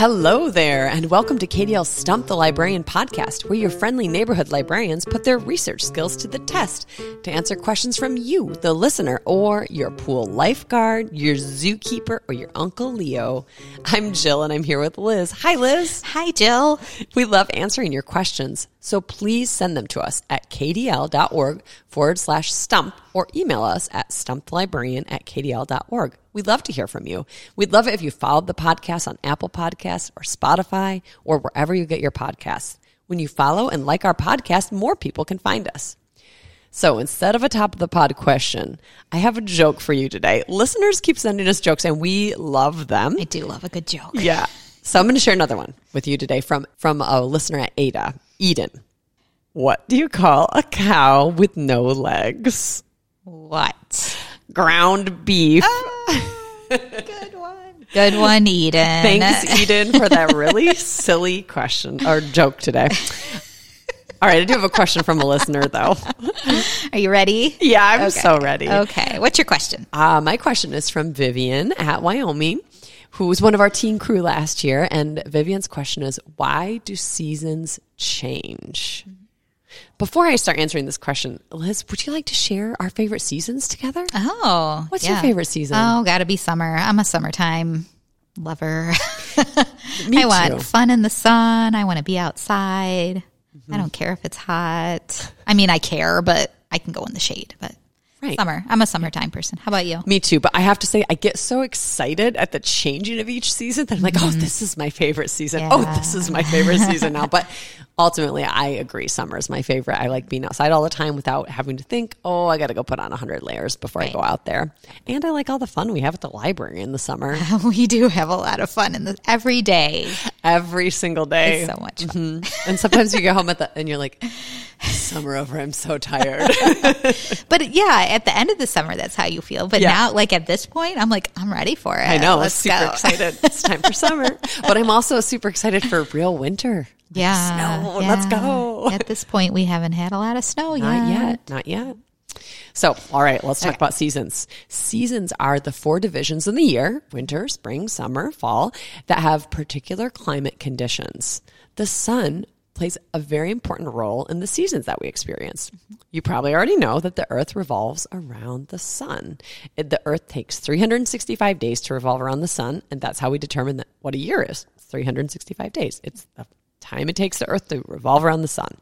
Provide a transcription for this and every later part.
Hello there, and welcome to KDL Stump the Librarian podcast, where your friendly neighborhood librarians put their research skills to the test to answer questions from you, the listener, or your pool lifeguard, your zookeeper, or your Uncle Leo. I'm Jill, and I'm here with Liz. Hi, Liz. Hi, Jill. We love answering your questions, so please send them to us at kdl.org forward slash stump or email us at stumpthelibrarian at kdl.org. We'd love to hear from you. We'd love it if you followed the podcast on Apple Podcasts or Spotify or wherever you get your podcasts. When you follow and like our podcast, more people can find us. So instead of a top of the pod question, I have a joke for you today. Listeners keep sending us jokes and we love them. I do love a good joke. Yeah. So I'm going to share another one with you today from from a listener at Ada, Eden. What do you call a cow with no legs? What? Ground beef. Good one. Good one, Eden. Thanks, Eden, for that really silly question or joke today. All right, I do have a question from a listener, though. Are you ready? Yeah, I'm Okay. so ready. Okay. What's your question? Uh, my question is from Vivian at Wyoming, who was one of our teen crew last year. And Vivian's question is why do seasons change? Before I start answering this question, Liz, would you like to share our favorite seasons together? Oh, What's your favorite season? Oh, gotta be summer. I'm a summertime lover. Me I want too. fun in the sun. I want to be outside. Mm-hmm. I don't care if it's hot. I mean, I care, but I can go in the shade. But Right. summer. I'm a summertime person. How about you? Me too, but I have to say, I get so excited at the changing of each season that I'm like, oh, this is my favorite season. Oh, this is my favorite season now. But ultimately, I agree. Summer is my favorite. I like being outside all the time without having to think, oh, I got to go put on 100 layers before I go out there. And I like all the fun we have at the library in the summer we do have a lot of fun in the every day. every single day. It's so much fun. Mhm. And sometimes you go home at the, and you're like, summer over, I'm so tired. But yeah, at the end of the summer, that's how you feel. But Yeah. now, like at this point, I'm like, I'm ready for it. I know. I'm super go. excited. It's time for summer. But I'm also super excited for real winter. Yeah, Snow. Let's go. At this point, we haven't had a lot of snow yet. Not yet. Not yet. So, all right, let's talk uh, about seasons. Seasons are the four divisions in the year winter, spring, summer, fall that have particular climate conditions. The sun plays a very important role in the seasons that we experience. Mm-hmm. You probably already know that the earth revolves around the sun. The earth takes 365 days to revolve around the sun, and that's how we determine that what a year is. It's 365 days. It's time it takes the earth to revolve around the sun.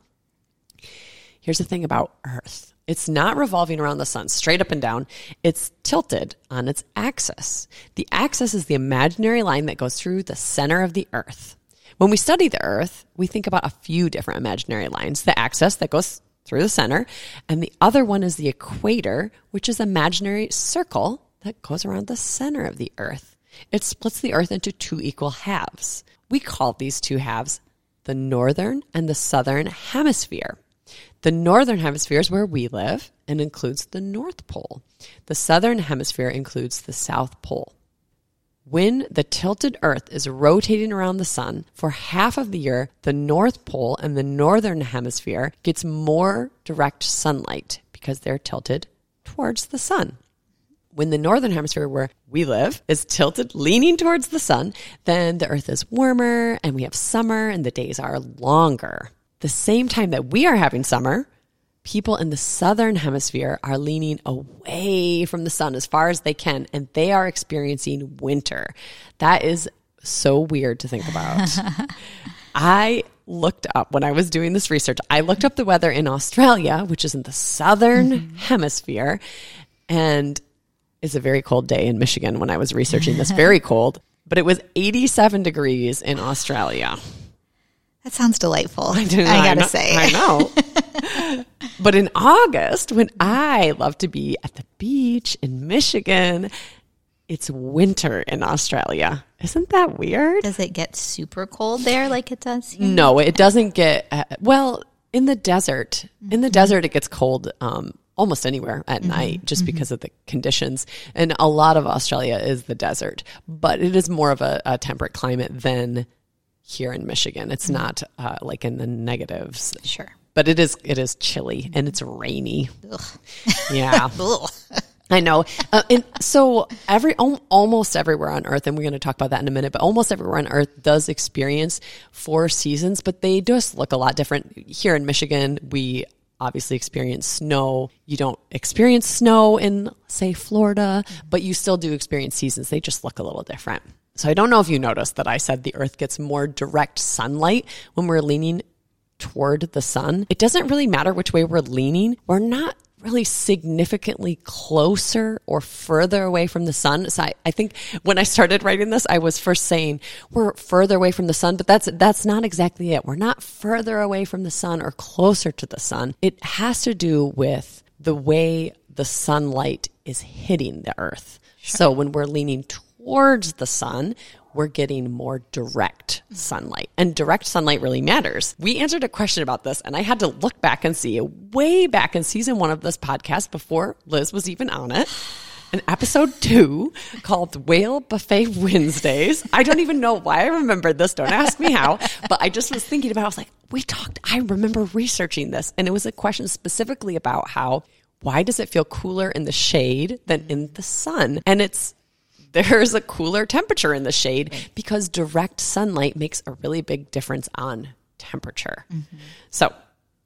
Here's the thing about Earth it's not revolving around the sun straight up and down, it's tilted on its axis. The axis is the imaginary line that goes through the center of the Earth. When we study the Earth, we think about a few different imaginary lines the axis that goes through the center, and the other one is the equator, which is an imaginary circle that goes around the center of the Earth. It splits the Earth into two equal halves. We call these two halves the northern and the southern hemisphere. The northern hemisphere is where we live and includes the North Pole. The southern hemisphere includes the South Pole. When the tilted Earth is rotating around the sun for half of the year, the North Pole and the northern hemisphere gets more direct sunlight because they're tilted towards the sun when the northern hemisphere where we live is tilted leaning towards the sun, then the earth is warmer and we have summer and the days are longer. The same time that we are having summer, people in the southern hemisphere are leaning away from the sun as far as they can and they are experiencing winter. That is so weird to think about. I looked up when I was doing this research, I looked up the weather in Australia, which is in the southern mm-hmm. hemisphere, and it's a very cold day in Michigan when I was researching this. Very cold, but it was 87 degrees in Australia. That sounds delightful. I, do- gotta know- say. I know. but in August, when I love to be at the beach in Michigan, it's winter in Australia. Isn't that weird? Does it get super cold there like it does here? No, it doesn't get uh, well in the desert. In the desert, it gets cold um, almost anywhere at night, just because of the conditions. And a lot of Australia is the desert, but it is more of a, a temperate climate than here in Michigan. It's not uh, like in the negatives, Sure. but it is. It is chilly and it's rainy. Yeah. I know. Uh, and so every al- almost everywhere on Earth, and we're going to talk about that in a minute, but almost everywhere on Earth does experience four seasons, but they just look a lot different. Here in Michigan, we obviously experience snow. You don't experience snow in, say, Florida, but you still do experience seasons. They just look a little different. So I don't know if you noticed that I said the Earth gets more direct sunlight when we're leaning toward the sun. It doesn't really matter which way we're leaning. We're not really significantly closer or further away from the sun. So I, I think when I started writing this, I was first saying we're further away from the sun, but that's that's not exactly it. We're not further away from the sun or closer to the sun. It has to do with the way the sunlight is hitting the earth. So when we're leaning towards the sun, we're getting more direct sunlight. And direct sunlight really matters. We answered a question about this, and I had to look back and see way back in season one of this podcast before Liz was even on it. An episode two called Whale Buffet Wednesdays. I don't even know why I remembered this. Don't ask me how. But I just was thinking about it. I was like, we talked, I remember researching this. And it was a question specifically about how why does it feel cooler in the shade than in the sun? And it's there's a cooler temperature in the shade because direct sunlight makes a really big difference on temperature. So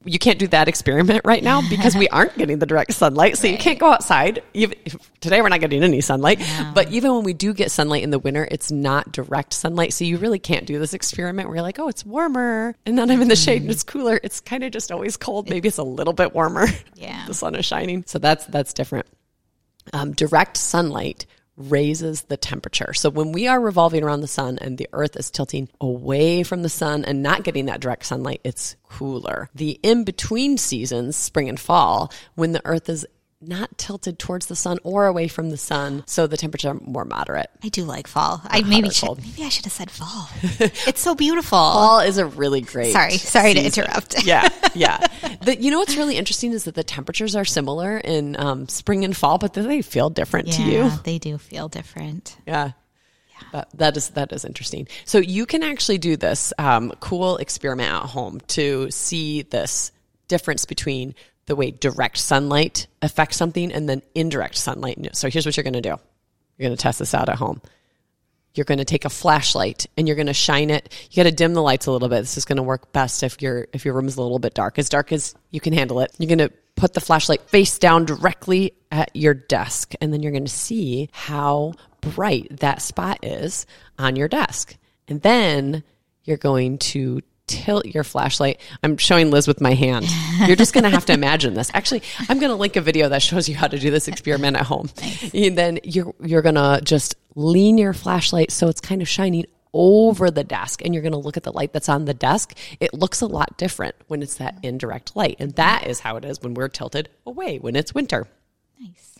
you can't do that experiment right now because we aren't getting the direct sunlight. So you can't go outside. Even today, we're not getting any sunlight. But even when we do get sunlight in the winter, it's not direct sunlight. So you really can't do this experiment where you're like, oh, it's warmer, and then I'm in the shade and it's cooler. It's kind of just always cold. Maybe it's a little bit warmer. Yeah. the sun is shining. So that's that's different. Um, direct sunlight raises the temperature. So when we are revolving around the sun and the earth is tilting away from the sun and not getting that direct sunlight, it's cooler. The in between seasons, spring and fall, when the earth is not tilted towards the sun or away from the sun, so the temperature are more moderate. I do like fall. I maybe should, maybe I should have said fall. it's so beautiful. Fall is a really great. Sorry, sorry to interrupt. yeah, yeah. The, you know what's really interesting is that the temperatures are similar in um, spring and fall, but they feel different to you. They do feel different. Yeah. But that is that is interesting. So you can actually do this um, cool experiment at home to see this difference between the way direct sunlight affects something and then indirect sunlight. So here's what you're going to do. You're going to test this out at home. You're going to take a flashlight and you're going to shine it. You got to dim the lights a little bit. This is going to work best if your if your room is a little bit dark, as dark as you can handle it. You're going to put the flashlight face down directly at your desk, and then you're going to see how bright that spot is on your desk. And then you're going to tilt your flashlight. I'm showing Liz with my hand. You're just going to have to imagine this. Actually, I'm going to link a video that shows you how to do this experiment at home. And then you're you're going to just lean your flashlight so it's kind of shining over the desk and you're going to look at the light that's on the desk. It looks a lot different when it's that indirect light. And that is how it is when we're tilted away when it's winter. Nice.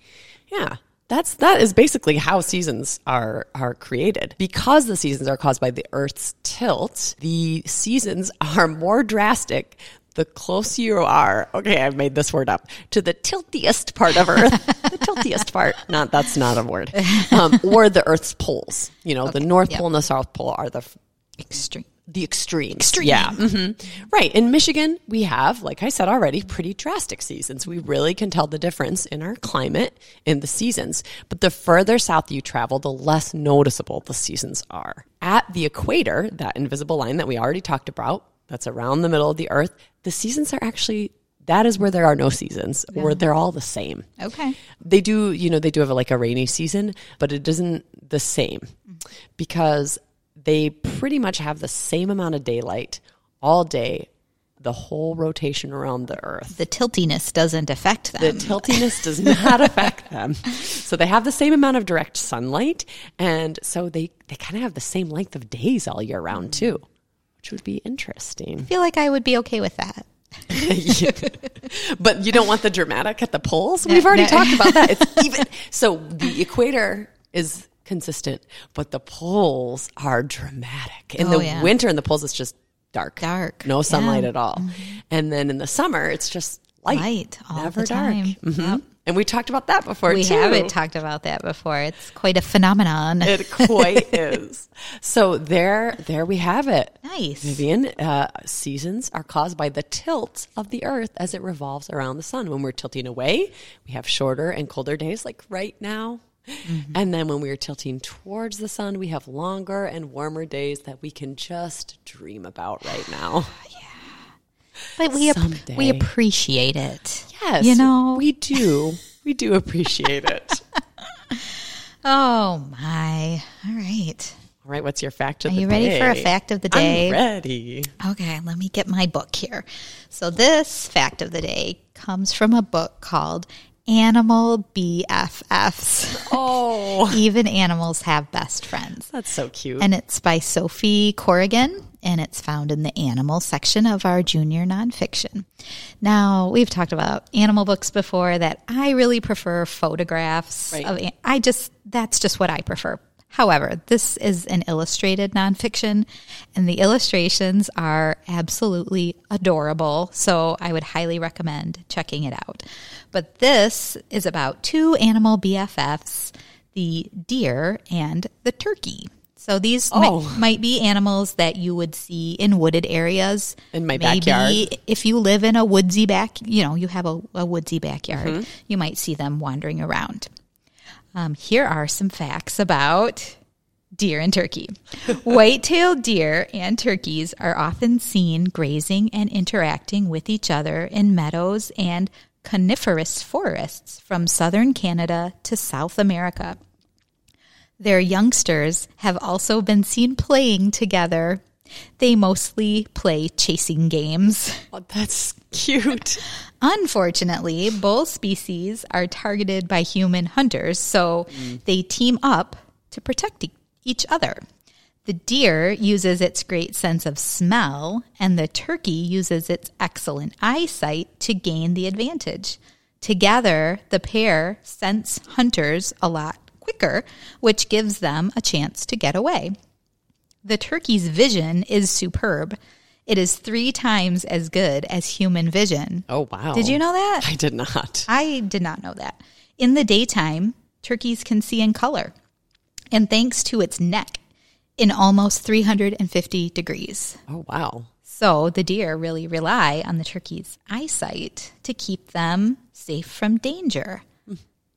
Yeah. That's that is basically how seasons are are created. Because the seasons are caused by the Earth's tilt, the seasons are more drastic the closer you are, okay, I've made this word up, to the tiltiest part of Earth, the tiltiest part, not, that's not a word, um, or the Earth's poles. You know, the North yep. Pole and the South Pole are the f- Extreme. The extremes. Extreme. Yeah. hmm Right. In Michigan, we have, like I said already, pretty drastic seasons. We really can tell the difference in our climate in the seasons. But the further south you travel, the less noticeable the seasons are. At the equator, that invisible line that we already talked about, that's around the middle of the earth, the seasons are actually that is where there are no seasons where they're all the same. Okay. They do, you know, they do have like a rainy season, but it isn't the same because they pretty much have the same amount of daylight all day, the whole rotation around the earth. The tiltiness doesn't affect them. The tiltiness does not affect them. So they have the same amount of direct sunlight and so they they kind of have the same length of days all year round mm. too, which would be interesting. I feel like I would be okay with that. but you don't want the dramatic at the poles. We've already no. talked about that. It's even so the equator is consistent, but the poles are dramatic. In Oh, the yeah. winter, in the poles, it's just dark, Dark, no sunlight yeah. at all. And then in the summer, it's just light, Light all never the dark. time. Mhm. Yep. And we talked about that before We too. haven't talked about that before. It's quite a phenomenon. It quite is. So there, there we have it. Nice. Vivian, uh, seasons are caused by the tilt of the Earth as it revolves around the sun. When we're tilting away, we have shorter and colder days, like right now. Mm-hmm. And then when we are tilting towards the sun, we have longer and warmer days that we can just dream about right now. Yeah. But we ap- we appreciate it. Yes, You know. we do. We do appreciate it. Oh my. All right. All right, what's your fact of Are the day? Are you ready for a fact of the day? I'm ready. Okay, let me get my book here. So this fact of the day comes from a book called Animal BFFs. Oh, Even animals have best friends. that's so cute. And it's by Sophie Corrigan, and it's found in the animal section of our junior nonfiction. Now, we've talked about animal books before that I really prefer photographs Right. of, I just, that's just what I prefer. However, this is an illustrated nonfiction, and the illustrations are absolutely adorable. So I would highly recommend checking it out. But this is about two animal BFFs the deer and the turkey. So these Oh. might be animals that you would see in wooded areas. In my Maybe backyard. if you live in a woodsy back, you know, you have a, a woodsy backyard, Mm-hmm. you might see them wandering around. Um, here are some facts about deer and turkey. White-tailed deer and turkeys are often seen grazing and interacting with each other in meadows and coniferous forests from southern Canada to South America. Their youngsters have also been seen playing together. They mostly play chasing games. Oh, that's cute. Unfortunately, both species are targeted by human hunters, so they team up to protect e- each other. The deer uses its great sense of smell, and the turkey uses its excellent eyesight to gain the advantage. Together, the pair sense hunters a lot quicker, which gives them a chance to get away. The turkey's vision is superb. It is three times as good as human vision. Oh wow! Did you know that? I did not. I did not know that. In the daytime, turkeys can see in color. And thanks to its neck, in almost 350 degrees. Oh wow! So the deer really rely on the turkey's eyesight to keep them safe from danger.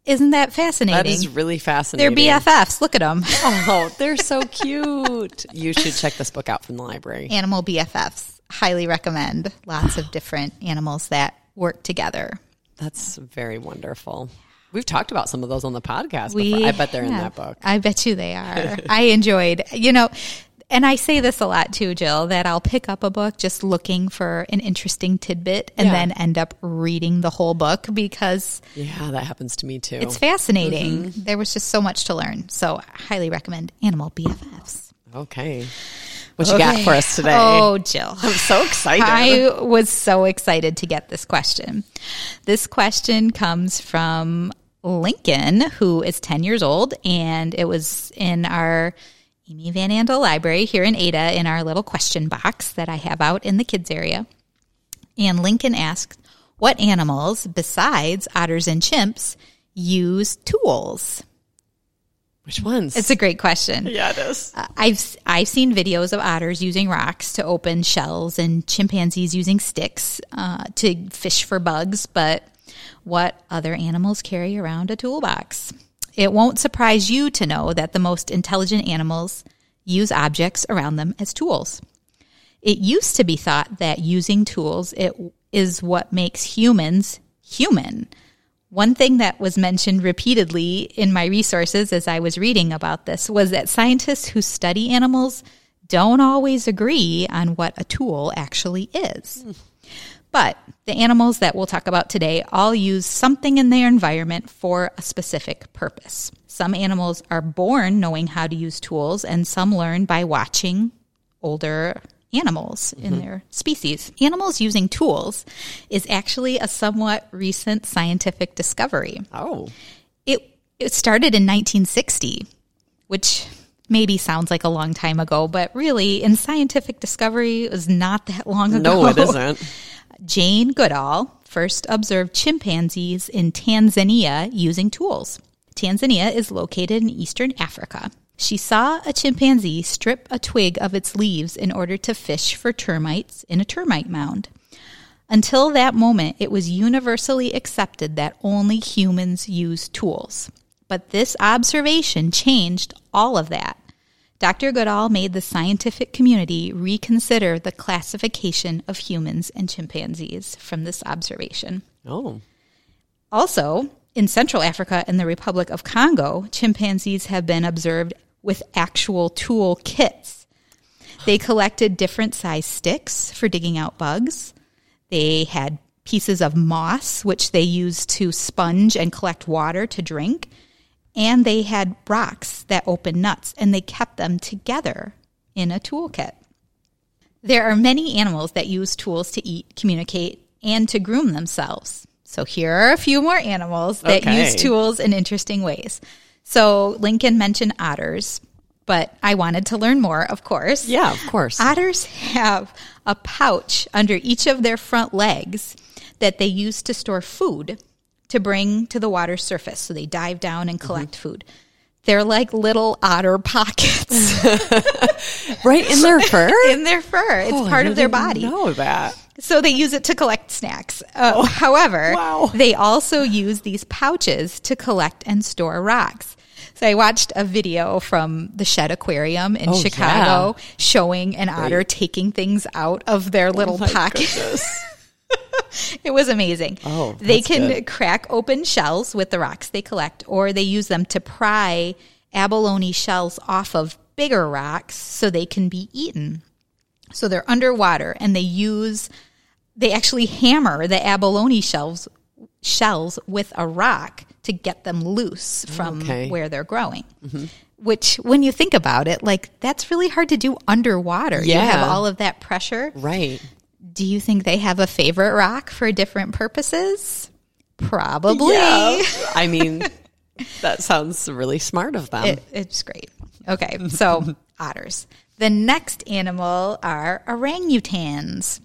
Isn't that fascinating? That is really fascinating. They're. BFFs. Look at them. Oh, they're so cute. You should check this book out from the library. Animal BFFs. Highly recommend. Lots of different animals that work together. That's very wonderful. We've talked about some of those on the podcast We before. I bet they're in that book. I bet you they are. I enjoyed, you know, and I say this a lot too, Jill, that I'll pick up a book just looking for an interesting tidbit and Yeah. then end up reading the whole book because Yeah, that happens to me too. it's fascinating. Mm-hmm. There was just so much to learn. So I highly recommend Animal BFFs. okay. What you got for us today? Oh, Jill. I'm so excited. I was so excited to get this question. This question comes from Lincoln, who is 10 years old, and it was in our Amy Van Andel library here in Ada in our little question box that I have out in the kids area. And Lincoln asked, What animals, besides otters and chimps, use tools? Which ones? It's a great question. yeah, it is. Uh, I've I've seen videos of otters using rocks to open shells and chimpanzees using sticks uh, to fish for bugs. But what other animals carry around a toolbox? It won't surprise you to know that the most intelligent animals use objects around them as tools. It used to be thought that using tools it is what makes humans human. One thing that was mentioned repeatedly in my resources as I was reading about this was that scientists who study animals don't always agree on what a tool actually is. But the animals that we'll talk about today all use something in their environment for a specific purpose. Some animals are born knowing how to use tools, and some learn by watching older animals in mm-hmm. their species. Animals using tools is actually a somewhat recent scientific discovery. Oh, It it started in 1960, which maybe sounds like a long time ago, but really in scientific discovery it was not that long ago. no, it isn't. Jane Goodall first observed chimpanzees in Tanzania using tools. Tanzania is located in eastern Africa. She saw a chimpanzee strip a twig of its leaves in order to fish for termites in a termite mound. Until that moment, it was universally accepted that only humans use tools. But this observation changed all of that. Dr. Goodall made the scientific community reconsider the classification of humans and chimpanzees from this observation. Oh. Also, in Central Africa and the Republic of Congo, chimpanzees have been observed with actual tool kits. They collected different size sticks for digging out bugs. They had pieces of moss, which they used to sponge and collect water to drink and they had rocks that opened nuts and they kept them together in a toolkit. There are many animals that use tools to eat, communicate, and to groom themselves. So here are a few more animals that Okay. use tools in interesting ways. So Lincoln mentioned otters, but I wanted to learn more, of course. Yeah, of course. Otters have a pouch under each of their front legs that they use to store food to bring to the water's surface. So they dive down and collect food. They're like little otter pockets right in their fur? in their fur. It's Oh, part of their body. know that. So they use it to collect snacks. Uh, however, wow. they also use these pouches to collect and store rocks. So I watched a video from the Shedd Aquarium in Oh, Chicago showing an otter taking things out of their little Oh pocket. It was amazing. Oh, they can good. crack open shells with the rocks they collect, or they use them to pry abalone shells off of bigger rocks so they can be eaten. So they're underwater and they use, they actually hammer the abalone shells shells with a rock to get them loose from Okay. Mm-hmm. where they're growing. Which, when you think about it, like that's really hard to do underwater. You have Yeah. all of that pressure. Right. Do you think they have a favorite rock for different purposes? Probably. Yeah. I mean, that sounds really smart of them. It, it's great. Okay, so otters. The next animal are orangutans.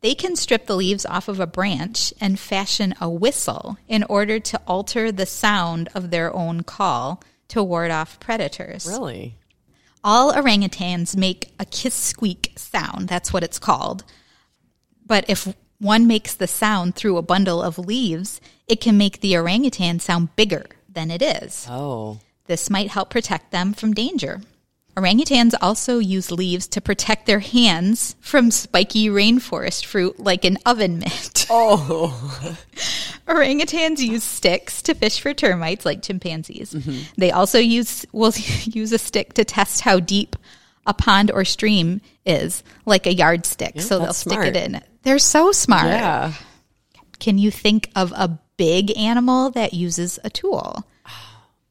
They can strip the leaves off of a branch and fashion a whistle in order to alter the sound of their own call to ward off predators. really? All orangutans make a kiss squeak sound. That's what it's called. But if one makes the sound through a bundle of leaves, it can make the orangutan sound bigger than it is. Oh. This might help protect them from danger. Orangutans also use leaves to protect their hands from spiky rainforest fruit like an oven mitt. Oh. Orangutans use sticks to fish for termites like chimpanzees. Mm-hmm. They also use will use a stick to test how deep a pond or stream is, like a yardstick. so they'll that's stick it in. They're so smart. Yeah. Can you think of a big animal that uses a tool?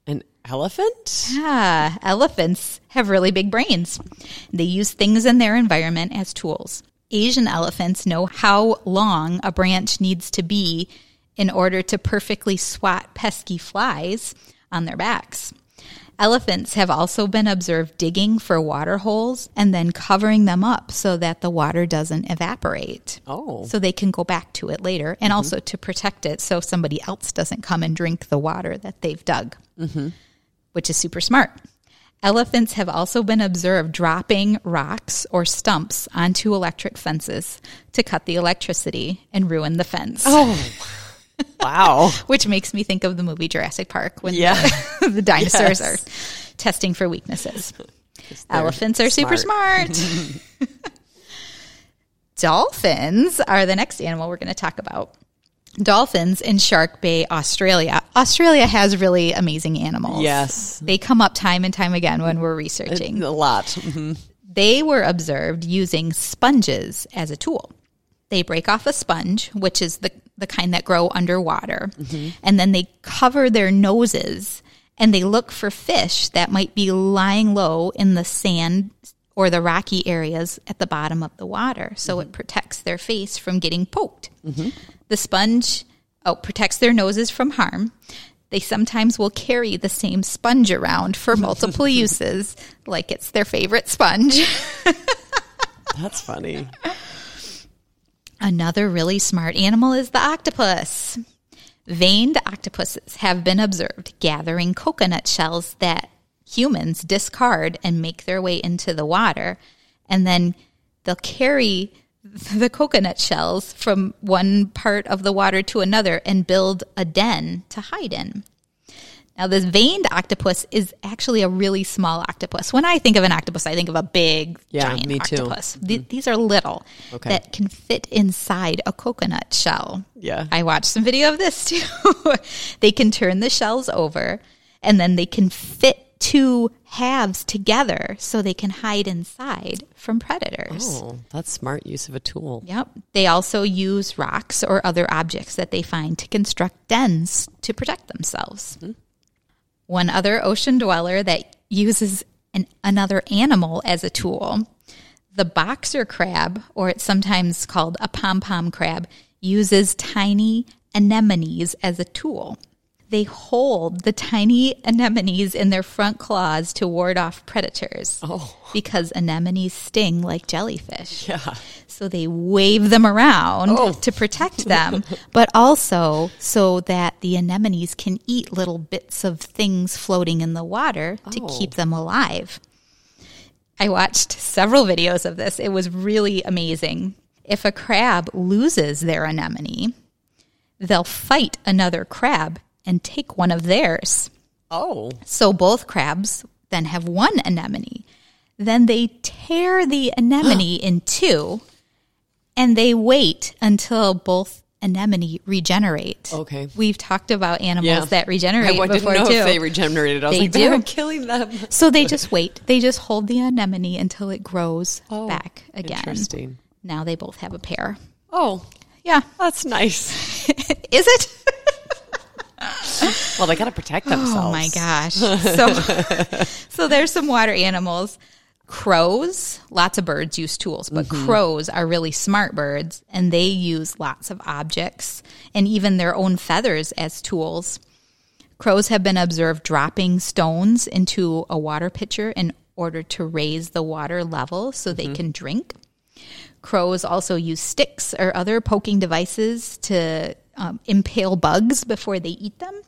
An elephant? Ah, elephants have really big brains. They use things in their environment as tools. Asian elephants know how long a branch needs to be in order to perfectly swat pesky flies on their backs. Elephants have also been observed digging for water holes and then covering them up so that the water doesn't evaporate. Oh. So they can go back to it later and mm-hmm. also to protect it so somebody else doesn't come and drink the water that they've dug, mm-hmm. which is super smart. Elephants have also been observed dropping rocks or stumps onto electric fences to cut the electricity and ruin the fence. Oh. Wow. Which makes me think of the movie Jurassic Park when Yeah. the, the dinosaurs Yes. are testing for weaknesses. Elephants are super smart. smart. Dolphins are the next animal we're going to talk about. Dolphins in Shark Bay, Australia. Australia has really amazing animals. Yes. They come up time and time again when we're researching. A lot. Mhm. They were observed using sponges as a tool. They break off a sponge, which is the, the kind that grow underwater, mm-hmm. and then they cover their noses and they look for fish that might be lying low in the sand or the rocky areas at the bottom of the water. So it mm-hmm. protects their face from getting poked. Mm-hmm. The sponge oh, protects their noses from harm. They sometimes will carry the same sponge around for multiple uses, like it's their favorite sponge. That's funny. Another really smart animal is the octopus. Veined octopuses have been observed gathering coconut shells that humans discard and make their way into the water. And then they'll carry the coconut shells from one part of the water to another and build a den to hide in. Now, this veined octopus is actually a really small octopus. When I think of an octopus, I think of a big, Yeah, giant me too. octopus. Th- mm-hmm. these are little Okay. that can fit inside a coconut shell. Yeah. I watched some video of this too. they can turn the shells over and then they can fit two halves together so they can hide inside from predators. Oh, that's smart use of a tool. Yep. They also use rocks or other objects that they find to construct dens to protect themselves. Hmm. One other ocean dweller that uses an, another animal as a tool, the boxer crab, or it's sometimes called a pom pom crab, uses tiny anemones as a tool. They hold the tiny anemones in their front claws to ward off predators Oh. because anemones sting like jellyfish. Yeah. So they wave them around Oh. to protect them, but also so that the anemones can eat little bits of things floating in the water to Oh. keep them alive. I watched several videos of this. It was really amazing. If a crab loses their anemone, they'll fight another crab and take one of theirs. Oh. So both crabs then have one anemone. Then they tear the anemone in two and they wait until both anemone regenerate. Okay. We've talked about animals Yeah. that regenerate I, I didn't before know too. if they regenerated. I was They like, they're do. killing them. so they just wait. They just hold the anemone until it grows Oh, back again. Interesting. Now they both have a pair. Oh, Yeah. that's nice. Is it? Well, they got to protect themselves. Oh my gosh. So so there's some water animals. Crows, lots of birds use tools, but mm-hmm. crows are really smart birds and they use lots of objects and even their own feathers as tools. Crows have been observed dropping stones into a water pitcher in order to raise the water level so they mm-hmm. can drink. Crows also use sticks or other poking devices to um, impale bugs before they eat them.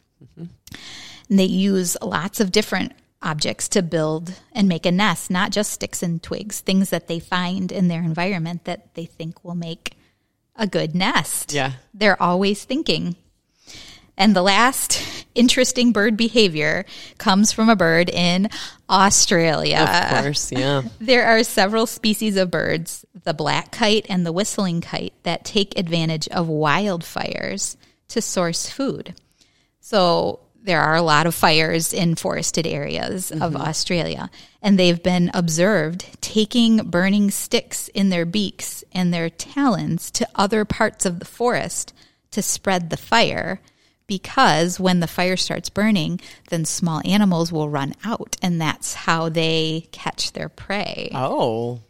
And they use lots of different objects to build and make a nest, not just sticks and twigs, things that they find in their environment that they think will make a good nest. Yeah. They're always thinking. And the last interesting bird behavior comes from a bird in Australia. Of course, yeah. There are several species of birds, the black kite and the whistling kite, that take advantage of wildfires to source food. So there are a lot of fires in forested areas of mm-hmm. Australia, and they've been observed taking burning sticks in their beaks and their talons to other parts of the forest to spread the fire. Because when the fire starts burning, then small animals will run out, and that's how they catch their prey Oh,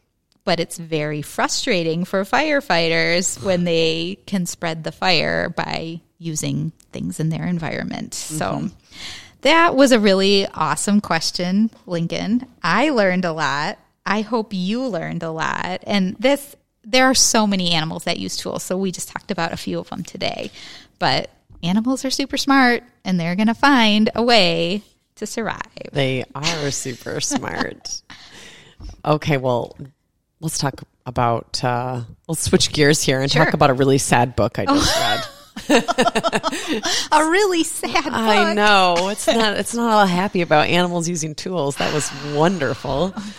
but it's very frustrating for firefighters when they can spread the fire by using things in their environment. So mm-hmm. that was a really awesome question, Lincoln. I learned a lot. I hope you learned a lot. And this there are so many animals that use tools, so we just talked about a few of them today. But animals are super smart and they're going to find a way to survive. they are super smart. Okay, well, let's talk about. Uh, let's switch gears here and Sure. talk about a really sad book I just read. A really sad book. I know it's not. It's not all happy about animals using tools. That was wonderful. Oh.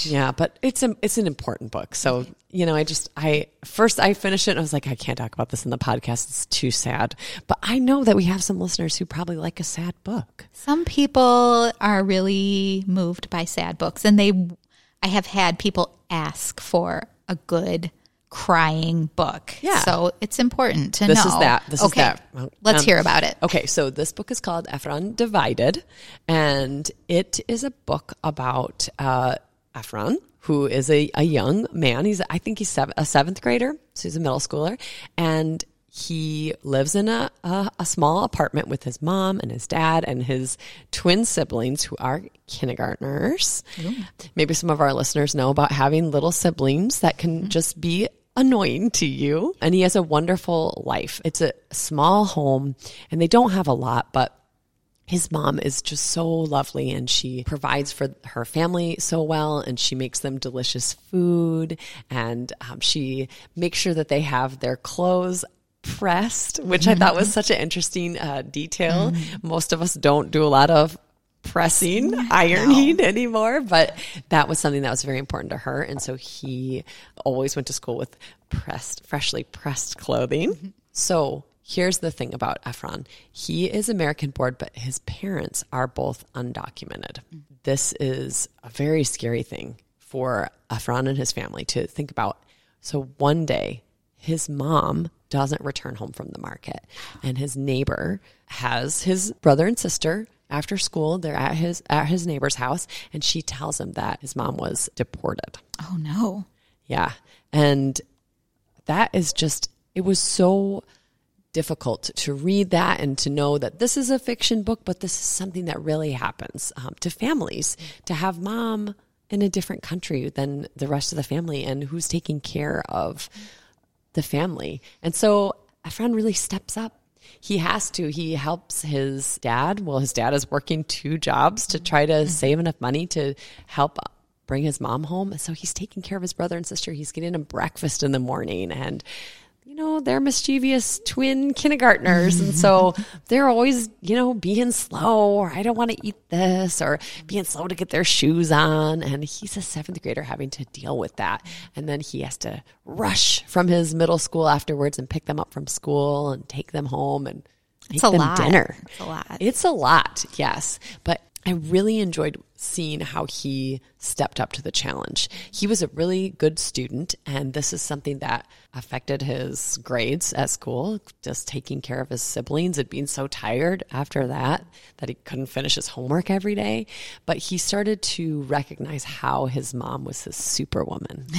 Yeah, but it's a, it's an important book. So you know, I just I first I finished it and I was like, I can't talk about this in the podcast. It's too sad. But I know that we have some listeners who probably like a sad book. Some people are really moved by sad books, and they, I have had people ask for a good crying book. Yeah. So it's important to This know. This is that. This is okay. that. Well, Let's um, hear about it. Okay, so this book is called Efren Divided, and it is a book about uh, Efren, who is a, a young man. He's I think he's seven, a seventh grader, so he's a middle schooler, and he lives in a, a a small apartment with his mom and his dad and his twin siblings who are kindergartners. Maybe some of our listeners know about having little siblings that can mm-hmm. just be annoying to you. And he has a wonderful life. It's a small home and they don't have a lot, but his mom is just so lovely and she provides for her family so well and she makes them delicious food and um, she makes sure that they have their clothes pressed which i thought was such an interesting uh, detail mm. most of us don't do a lot of pressing ironing no. anymore but that was something that was very important to her and so he always went to school with pressed freshly pressed clothing mm-hmm. so Here's the thing about Efren He is American born, but his parents are both undocumented. This is a very scary thing for Efren and his family to think about. So one day, his mom doesn't return home from the market, and his neighbor has his brother and sister after school. They're at his at his neighbor's house, and she tells him that his mom was deported. Oh no! Yeah, and that is just it was so difficult to read that and to know that this is a fiction book, but this is something that really happens um, to families to have mom in a different country than the rest of the family and who's taking care of the family. And so Efren really steps up. He has to. He helps his dad. Well, his dad is working two jobs to try to save enough money to help bring his mom home. So he's taking care of his brother and sister. He's getting them breakfast in the morning and know, they're mischievous twin kindergartners. and so they're always, you know, being slow or I don't want to eat this or being slow to get their shoes on. And he's a seventh grader having to deal with that. And then he has to rush from his middle school afterwards and pick them up from school and take them home and it's a them lot. dinner. It's a lot. It's a lot, yes. But I really enjoyed seeing how he stepped up to the challenge. He was a really good student, and this is something that affected his grades at school, just taking care of his siblings and being so tired after that that he couldn't finish his homework every day. But he started to recognize how his mom was his superwoman.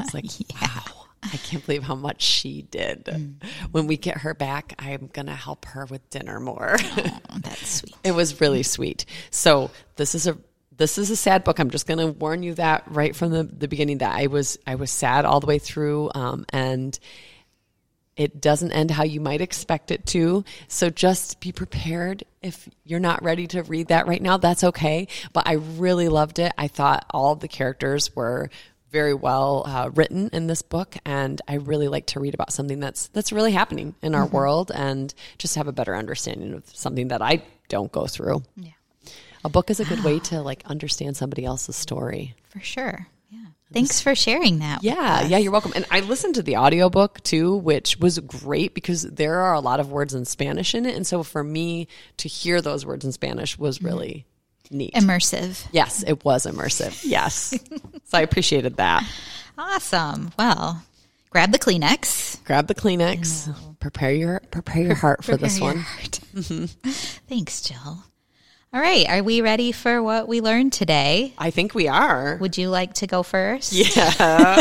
It's like, yeah. wow. I can't believe how much she did. Mm. When we get her back, I'm going to help her with dinner more. Oh, that's sweet. it was really sweet. So, this is a this is a sad book. I'm just going to warn you that right from the, the beginning that I was I was sad all the way through um, and it doesn't end how you might expect it to. So just be prepared. If you're not ready to read that right now, that's okay. But I really loved it. I thought all the characters were very well uh, written in this book, and I really like to read about something that's that's really happening in our mm-hmm. world, and just have a better understanding of something that I don't go through. Yeah, a book is a good way to like understand somebody else's story for sure. Yeah, thanks for sharing that. Yeah, yeah, you're welcome. And I listened to the audiobook too, which was great because there are a lot of words in Spanish in it, and so for me to hear those words in Spanish was mm-hmm. really. Mm-hmm neat. Immersive. Yes, it was immersive. Yes. so I appreciated that. Awesome. Well, grab the Kleenex. Grab the Kleenex. Prepare your prepare your heart for this one. Mm-hmm. Thanks, Jill. All right, are we ready for what we learned today? I think we are. Would you like to go first? Yeah.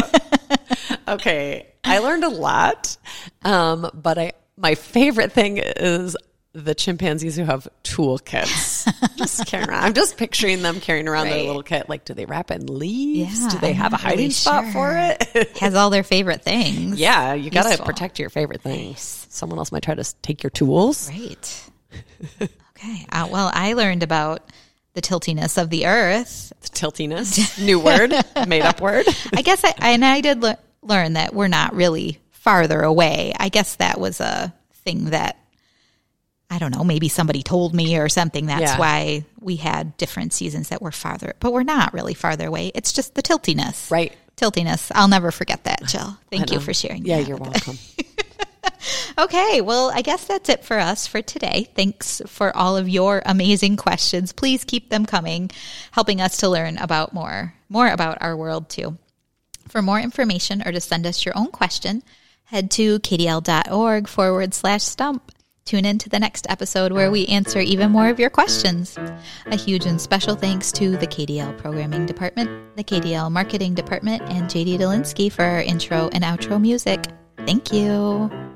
okay. I learned a lot. Um, but I my favorite thing is the chimpanzees who have toolkits. just carrying around. I'm just picturing them carrying around right. their little kit. Like, do they wrap in leaves? Yeah, do they have I'm a hiding really spot sure. for it? Has all their favorite things. Yeah, you got to protect your favorite things. Nice. Someone else might try to take your tools. Right. okay. Uh, well, I learned about the tiltiness of the earth. The tiltiness, new word, made up word. I guess I and I did le- learn that we're not really farther away. I guess that was a thing that I don't know, maybe somebody told me or something. That's yeah. why we had different seasons that were farther, but we're not really farther away. It's just the tiltiness. Right. Tiltiness. I'll never forget that, Jill. Thank you for sharing. Yeah, you're welcome. okay, well, I guess that's it for us for today. Thanks for all of your amazing questions. Please keep them coming, helping us to learn about more, more about our world too. For more information or to send us your own question, head to kdl.org forward slash stump. Tune in to the next episode where ah. we answer even more of your questions. A huge and special thanks to the KDL Programming Department, the KDL Marketing Department, and JD Dolinsky for our intro and outro music. Thank you.